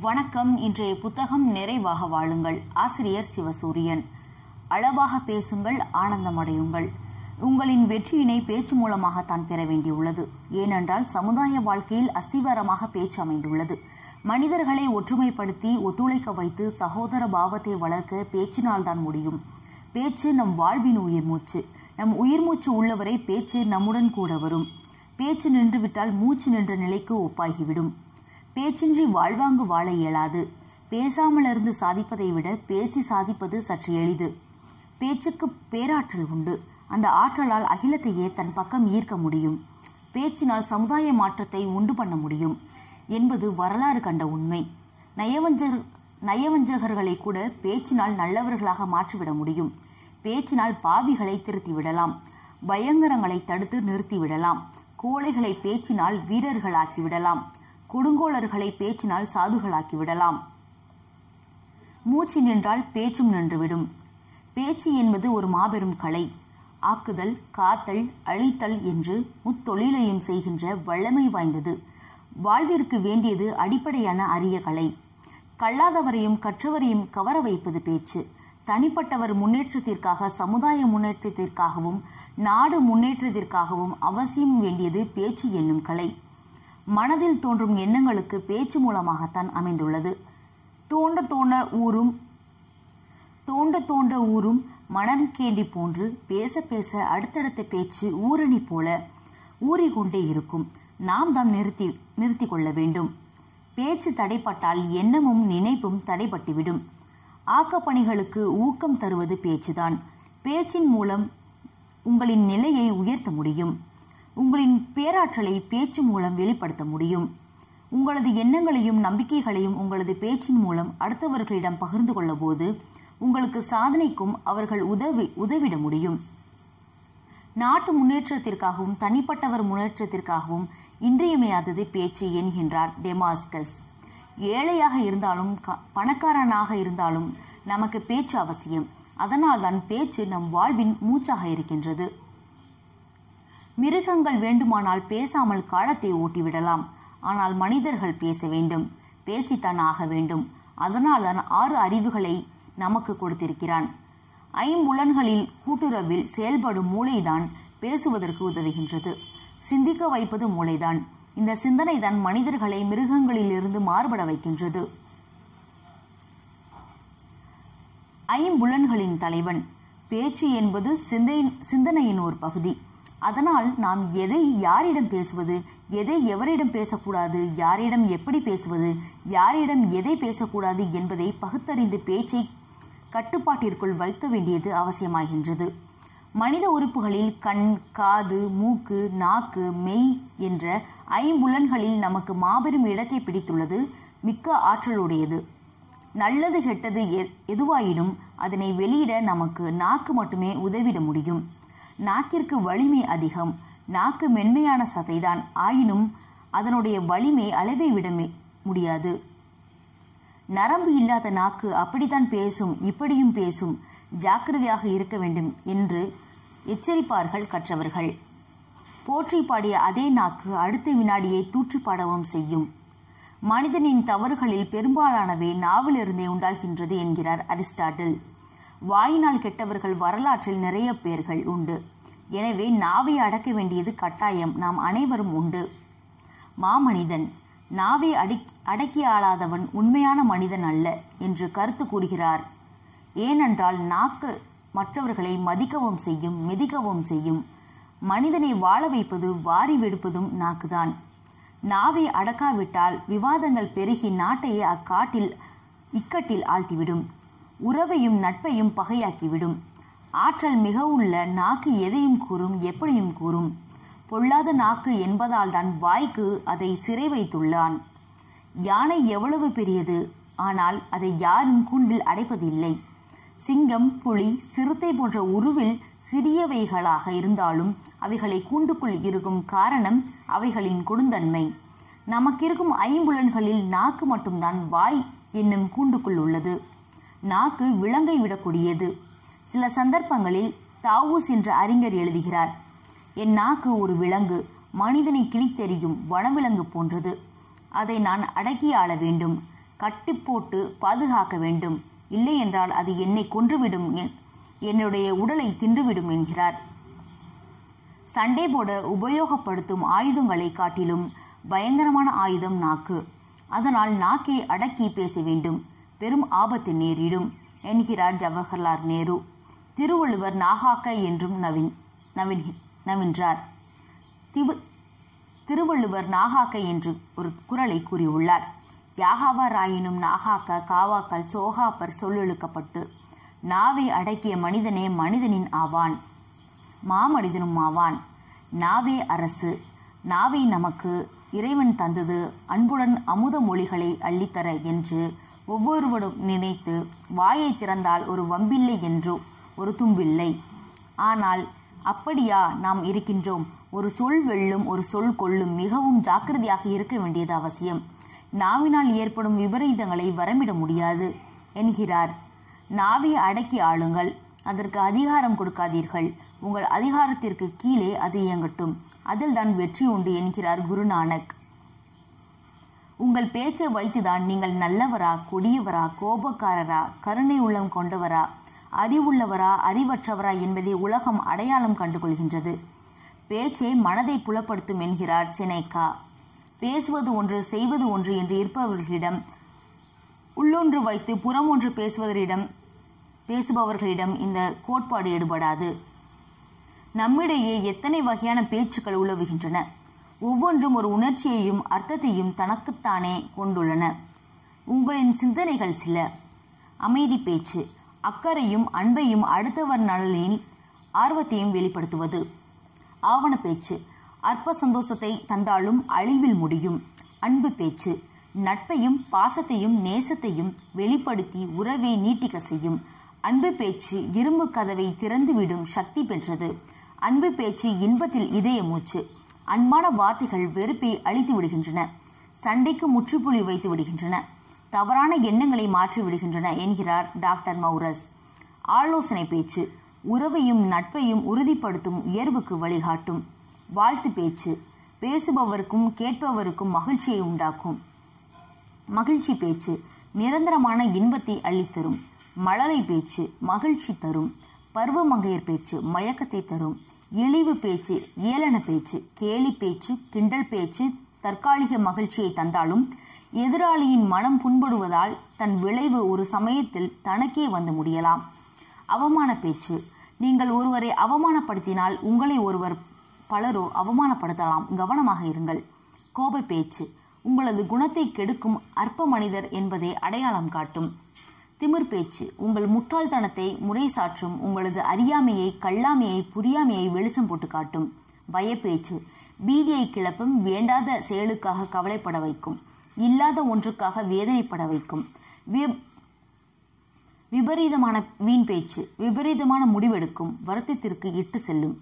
வணக்கம். இன்றைய புத்தகம் நிறைவாக வாழுங்கள். ஆசிரியர் சிவசூரியன். அளவாக பேசுங்கள் ஆனந்தமடையுங்கள். உங்களின் வெற்றியினை பேச்சு மூலமாகத்தான் பெற வேண்டியுள்ளது. ஏனென்றால் சமுதாய வாழ்க்கையில் அஸ்திவாரமாக பேச்சு அமைந்துள்ளது. மனிதர்களை ஒற்றுமைப்படுத்தி ஒத்துழைக்க வைத்து சகோதர பாவத்தை வளர்க்க பேச்சினால்தான் முடியும். பேச்சு நம் வாழ்வின் உயிர் மூச்சு. நம் உயிர் மூச்சு உள்ளவரை பேச்சு நம்முடன் கூட வரும். பேச்சு நின்றுவிட்டால் மூச்சு நின்ற நிலைக்கு ஒப்பாகிவிடும். பேச்சின்றி வாழ்வாங்கு வாழ இயலாது. பேசாமலிருந்து சாதிப்பதை விட பேசி சாதிப்பது சற்று எளிது. பேச்சுக்கு பேராற்றல் உண்டு. அந்த ஆற்றலால் அகிலத்தையே தன் பக்கம் ஈர்க்க முடியும். பேச்சினால் சமுதாய மாற்றத்தை உண்டு பண்ண முடியும் என்பது வரலாறு கண்ட உண்மை. நயவஞ்சர் நயவஞ்சகர்களை கூட பேச்சினால் நல்லவர்களாக மாற்றிவிட முடியும். பேச்சினால் பாவிகளை திருத்தி விடலாம் பயங்கரங்களை தடுத்து நிறுத்திவிடலாம். கோழைகளை பேச்சினால் வீரர்களாக்கி விடலாம் கொடுங்கோளர்களை பேச்சினால் சாதுகளாக்கி விடலாம் மூச்சு நின்றால் பேச்சும் நின்றுவிடும். பேச்சு என்பது ஒரு மாபெரும் கலை. ஆக்குதல் காத்தல் அழித்தல் என்று முத்தொழிலையும் செய்கின்ற வல்லமை வாய்ந்தது. வாழ்விற்கு வேண்டியது அடிப்படையான அரிய கலை. கல்லாதவரையும் கற்றவரையும் கவர வைப்பது பேச்சு. தனிப்பட்டவர் முன்னேற்றத்திற்காக சமுதாய முன்னேற்றத்திற்காகவும் நாடு முன்னேற்றத்திற்காகவும் அவசியம் வேண்டியது பேச்சு என்னும் கலை. மனதில் தோன்றும் எண்ணங்களுக்கு பேச்சு மூலமாகத்தான் அமைந்துள்ளது. தோண்ட தோண்ட ஊரும் தோண்ட தோண்ட ஊரும் மனம் கேண்டி போன்று பேச பேச அடுத்தடுத்த பேச்சு ஊரணி போல ஊறிக்கொண்டே இருக்கும். நாம் தான் நிறுத்தி நிறுத்தி கொள்ள வேண்டும். பேச்சு தடைப்பட்டால் எண்ணமும் நினைப்பும் தடைப்பட்டுவிடும் ஆக்கப்பணிகளுக்கு ஊக்கம் தருவது பேச்சுதான். பேச்சின் மூலம் உங்களின் நிலையை உயர்த்த முடியும். உங்களின் பேராற்றலை பேச்சு மூலம் வெளிப்படுத்த முடியும். உங்களது எண்ணங்களையும் நம்பிக்கைகளையும் உங்களது பேச்சின் மூலம் அடுத்தவர்களிடம் பகிர்ந்து கொள்ள போது உங்களுக்கு சாதனைக்கும் அவர்கள் உதவி உதவிட முடியும். நாட்டு முன்னேற்றத்திற்காகவும் தனிப்பட்டவர் முன்னேற்றத்திற்காகவும் இன்றியமையாதது பேச்சு என்கின்றார் டெமாஸ்கஸ். ஏழையாக இருந்தாலும் பணக்காரனாக இருந்தாலும் நமக்கு பேச்சு அவசியம். அதனால்தான் பேச்சு நம் வாழ்வின் மூச்சாக இருக்கின்றது. மிருகங்கள் வேண்டுமானால் பேசாமல் காலத்தை ஓட்டிவிடலாம். ஆனால் மனிதர்கள் பேச வேண்டும் பேசித்தான் ஆக வேண்டும். அதனால்தான் ஆறு அறிவுகளை நமக்கு கொடுத்திருக்கிறான். ஐம்புலன்களில் கூட்டுறவில் செயல்படும் மூளைதான் பேசுவதற்கு உதவுகின்றது. சிந்திக்க வைப்பது மூளைதான். இந்த சிந்தனை தான் மனிதர்களை மிருகங்களிலிருந்து மாறுபட வைக்கின்றது. ஐம்புலன்களின் தலைவன். பேச்சு என்பது சிந்தனையின் ஒரு பகுதி. அதனால் நாம் எதை யாரிடம் பேசுவது எதை எவரிடம் பேசக்கூடாது யாரிடம் எப்படி பேசுவது யாரிடம் எதை பேசக்கூடாது என்பதை பகுத்தறிந்து பேச்சை கட்டுப்பாட்டிற்குள் வைக்க வேண்டியது அவசியமாகின்றது. மனித உறுப்புகளில் கண் காது மூக்கு நாக்கு மெய் என்ற ஐம்புலன்களில் நமக்கு மாபெரும் இடத்தை பிடித்துள்ளது மிக்க ஆற்றலுடையது. நல்லது கெட்டது எதுவாயினும் அதனை வெளியிட நமக்கு நாக்கு மட்டுமே உதவிட முடியும். நாக்கிற்கு வலிமை அதிகம். நாக்கு மென்மையான சதைதான். ஆயினும் அதனுடைய வலிமை அளவை விட முடியாது. நரம்பு இல்லாத நாக்கு அப்படித்தான் பேசும் இப்படியும் பேசும். ஜாக்கிரதையாக இருக்க வேண்டும் என்று எச்சரிப்பார்கள் கற்றவர்கள். போற்றி பாடிய அதே நாக்கு அடுத்த வினாடியை தூற்றி பாடவும் செய்யும். மனிதனின் தவறுகளில் பெரும்பாலானவை நாவிலிருந்தே உண்டாகின்றது என்கிறார் அரிஸ்டாட்டில். வாயினால் கெட்டவர்கள் வரலாற்றில் நிறைய பேர்கள் உண்டு. எனவே நாவை அடக்க வேண்டியது கட்டாயம். நாம் அனைவரும் உண்டு. மாமனிதன் நாவை அடக்கி அடக்கி ஆளாதவன் உண்மையான மனிதன் அல்ல என்று கருத்து கூறுகிறார். ஏனென்றால் நாக்கு மற்றவர்களை மதிக்கவும் செய்யும் மிதிக்கவும் செய்யும். மனிதனை வாழ வைப்பது வாரி வெடுப்பதும் நாக்குதான். நாவை அடக்காவிட்டால் விவாதங்கள் பெருகி நாட்டையே அக்காட்டில் இக்கட்டில் ஆழ்த்திவிடும். உறவையும் நட்பையும் பகையாக்கிவிடும். ஆற்றல் மிக உள்ள நாக்கு எதையும் கூறும் எப்படியும் கூறும். பொல்லாத நாக்கு என்பதால் தான் வாய்க்கு அதை சிறை வைத்துள்ளான். யானை எவ்வளவு பெரியது? ஆனால் அதை யாரும் கூண்டில் அடைப்பதில்லை. சிங்கம் புலி சிறுத்தை போன்ற உருவில் சிறியவைகளாக இருந்தாலும் அவைகளை கூண்டுக்குள் இருக்கும் காரணம் அவைகளின் கொடுந்தன்மை. நமக்கிருக்கும் ஐம்புலன்களில் நாக்கு மட்டும்தான் வாய் என்னும் கூண்டுக்குள் உள்ளது. நாக்கு விலங்கை விடக்கூடியது. சில சந்தர்ப்பங்களில் தாவூஸ் என்ற அறிஞர் எழுதுகிறார் என் நாக்கு ஒரு விலங்கு மனிதனை கிழித்தெறியும் வனவிலங்கு போன்றது. அதை நான் அடக்கி ஆள வேண்டும் கட்டி போட்டு பாதுகாக்க வேண்டும். இல்லை என்றால் அது என்னை கொன்றுவிடும் என்- என்னுடைய உடலை தின்றுவிடும் என்கிறார். சண்டை போட உபயோகப்படுத்தும் ஆயுதங்களை காட்டிலும் பயங்கரமான ஆயுதம் நாக்கு. அதனால் நாக்கை அடக்கி பேச வேண்டும். பெரும் ஆபத்து நேரிடும் என்கிறார் ஜவஹர்லால் நேரு. திருவள்ளுவர் நாகாக்க என்றும் நவின் நவின் நவின்றார். திவு- திருவள்ளுவர் நாகாக்க என்று ஒரு குரலை கூறியுள்ளார். யாகாவாராயினும் நாகாக்க காவாக்கள் சோகாப்பர் சொல்லெழுக்கப்பட்டு நாவை அடக்கிய மனிதனே மனிதனின் ஆவான் மாமனிதனும் ஆவான். நாவே அரசு நாவை நமக்கு இறைவன் தந்தது அன்புடன் அமுத மொழிகளை அள்ளித்தர என்று ஒவ்வொருவரும் நினைத்து வாயை திறந்தால் ஒரு வம்பில்லை என்று ஒரு தும்பில்லை. ஆனால் அப்படியா நாம் இருக்கின்றோம். ஒரு சொல் வெல்லும் ஒரு சொல் கொள்ளும் மிகவும் ஜாக்கிரதையாக இருக்க வேண்டியது அவசியம். நாவினால் ஏற்படும் விபரீதங்களை வரமிட முடியாது என்கிறார். நாவை அடக்கி ஆளுங்கள். அதற்கு அதிகாரம் கொடுக்காதீர்கள். உங்கள் அதிகாரத்திற்கு கீழே அது இயங்கட்டும். அதில்தான் வெற்றி உண்டு என்கிறார் குருநானக். உங்கள் பேச்சை வைத்துதான் நீங்கள் நல்லவரா கொடியவரா கோபக்காரரா கருணை உள்ளம் கொண்டவரா அறிவுள்ளவரா அறிவற்றவரா என்பதை உலகம் அடையாளம் கண்டுகொள்கின்றது. பேச்சே மனதை புலப்படுத்தும் என்கிறார் செனேக்கா பேசுவது ஒன்று செய்வது ஒன்று என்று இருப்பவர்களிடம் உள்ளொன்று வைத்து புறம் ஒன்று பேசுவதரிடம் பேசுபவர்களிடம் இந்த கோட்பாடு எடுபடாது. நம்மிடையே எத்தனை வகையான பேச்சுக்கள் உலவுகின்றன? ஒவ்வொன்றும் ஒரு உணர்ச்சியையும் அர்த்தத்தையும் தனக்குத்தானே கொண்டுள்ளன. உங்களின் சிந்தனைகள் சில. அமைதி பேச்சு. அக்கறையும் அன்பையும் அடுத்தவர் நலனில் ஆர்வத்தையும் வெளிப்படுத்துவது. ஆவண பேச்சு. அற்ப சந்தோஷத்தை தந்தாலும் அழிவில் முடியும். அன்பு பேச்சு. நட்பையும் பாசத்தையும் நேசத்தையும் வெளிப்படுத்தி உறவை நீட்டிக்க செய்யும். அன்பு பேச்சு இரும்பு கதவை திறந்துவிடும் சக்தி பெற்றது. அன்பு பேச்சு இன்பத்தில் இதய மூச்சு அன்பான வார்த்தைகள் வெறுப்பை அழித்து விடுகின்றன. சண்டைக்கு முற்றுப்புள்ளி வைத்து விடுகின்றன. தவறான எண்ணங்களை மாற்றி விடுகின்றன என்கிறார் டாக்டர் மௌரஸ் ஆலோசனை பேச்சு உறவையும் நட்பையும் உறுதிப்படுத்தும் உயர்வுக்கு வழிகாட்டும். வாழ்த்து பேச்சு பேசுபவருக்கும் கேட்பவருக்கும் மகிழ்ச்சியை உண்டாக்கும். மகிழ்ச்சி பேச்சு நிரந்தரமான இன்பத்தை அள்ளித்தரும். மழலை பேச்சு மகிழ்ச்சி தரும். பருவமங்கையர் பேச்சு மயக்கத்தை தரும். இழிவு பேச்சு ஏளன பேச்சு கேலி பேச்சு கிண்டல் பேச்சு தற்காலிக மகிழ்ச்சியை தந்தாலும் எதிராளியின் மனம் புண்படுவதால் தன் விளைவு ஒரு சமயத்தில் தனக்கே வந்து முடியலாம். அவமான பேச்சு. நீங்கள் ஒருவரை அவமானப்படுத்தினால் உங்களை ஒருவர் பலரோ அவமானப்படுத்தலாம். கவனமாக இருங்கள். கோப பேச்சு. உங்களது குணத்தை கெடுக்கும் அற்ப மனிதர் என்பதை அடையாளம் காட்டும். திமிர் பேச்சு. உங்கள் முட்டாள்தனத்தை முறைசாற்றும் உங்களது அறியாமையை கல்லாமையை புரியாமையை வெளிச்சம் போட்டு காட்டும். பயப்பேச்சு. பீதியை கிளப்பும் வேண்டாத செயலுக்காக கவலைப்பட வைக்கும். இல்லாத ஒன்றுக்காக வேதனைப்பட வைக்கும். விபரீதமான வீண் பேச்சு. விபரீதமான முடிவெடுக்கும். வருத்தத்திற்கு இட்டு செல்லும்.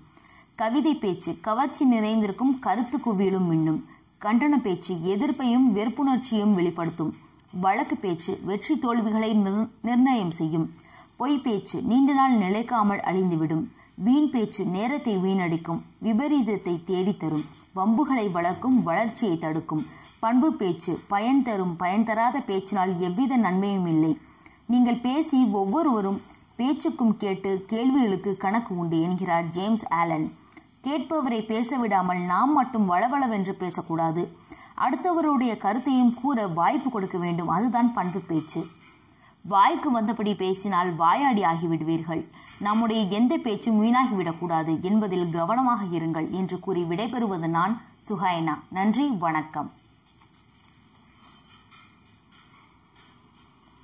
கவிதை பேச்சு. கவர்ச்சி நிறைந்திருக்கும் கருத்து குவியலும் மின்னும். கண்டன பேச்சு. எதிர்ப்பையும் வெறுப்புணர்ச்சியும் வெளிப்படுத்தும். வழக்கு பேச்சு வெற்றி தோல்விகளை நிர்- நிர்ணயம் செய்யும். பொய் பேச்சு நீண்ட நாள் நிலைக்காமல் அழிந்துவிடும். வீண் பேச்சு நேரத்தை வீணடிக்கும். விபரீதத்தை தேடித் தரும். வம்புகளை வளர்க்கும் வளர்ச்சியை தடுக்கும். பண்பு பேச்சு பயன் தரும் பயன் தராத பேச்சினால் எவ்வித நன்மையும் இல்லை. நீங்கள் பேசி ஒவ்வொருவரும் பேச்சுக்கும் கேட்டு கேள்விகளுக்கு கணக்கு உண்டு என்கிறார் ஜேம்ஸ் ஆலன். கேட்பவரை பேச விடாமல் நாம் மட்டும் வளவளவென்று பேசக்கூடாது. அடுத்தவருடைய கருத்தையும் கூற வாய்ப்பு கொடுக்க வேண்டும். அதுதான் பண்பு பேச்சு. வாய்க்கு வந்தபடி பேசினால் வாயாடி ஆகிவிடுவீர்கள். நம்முடைய எந்த பேச்சும் வீணாகிவிடக்கூடாது என்பதில் கவனமாக இருங்கள் என்று கூறி விடைபெறுவது நான் சுஹாய்னா நன்றி வணக்கம்.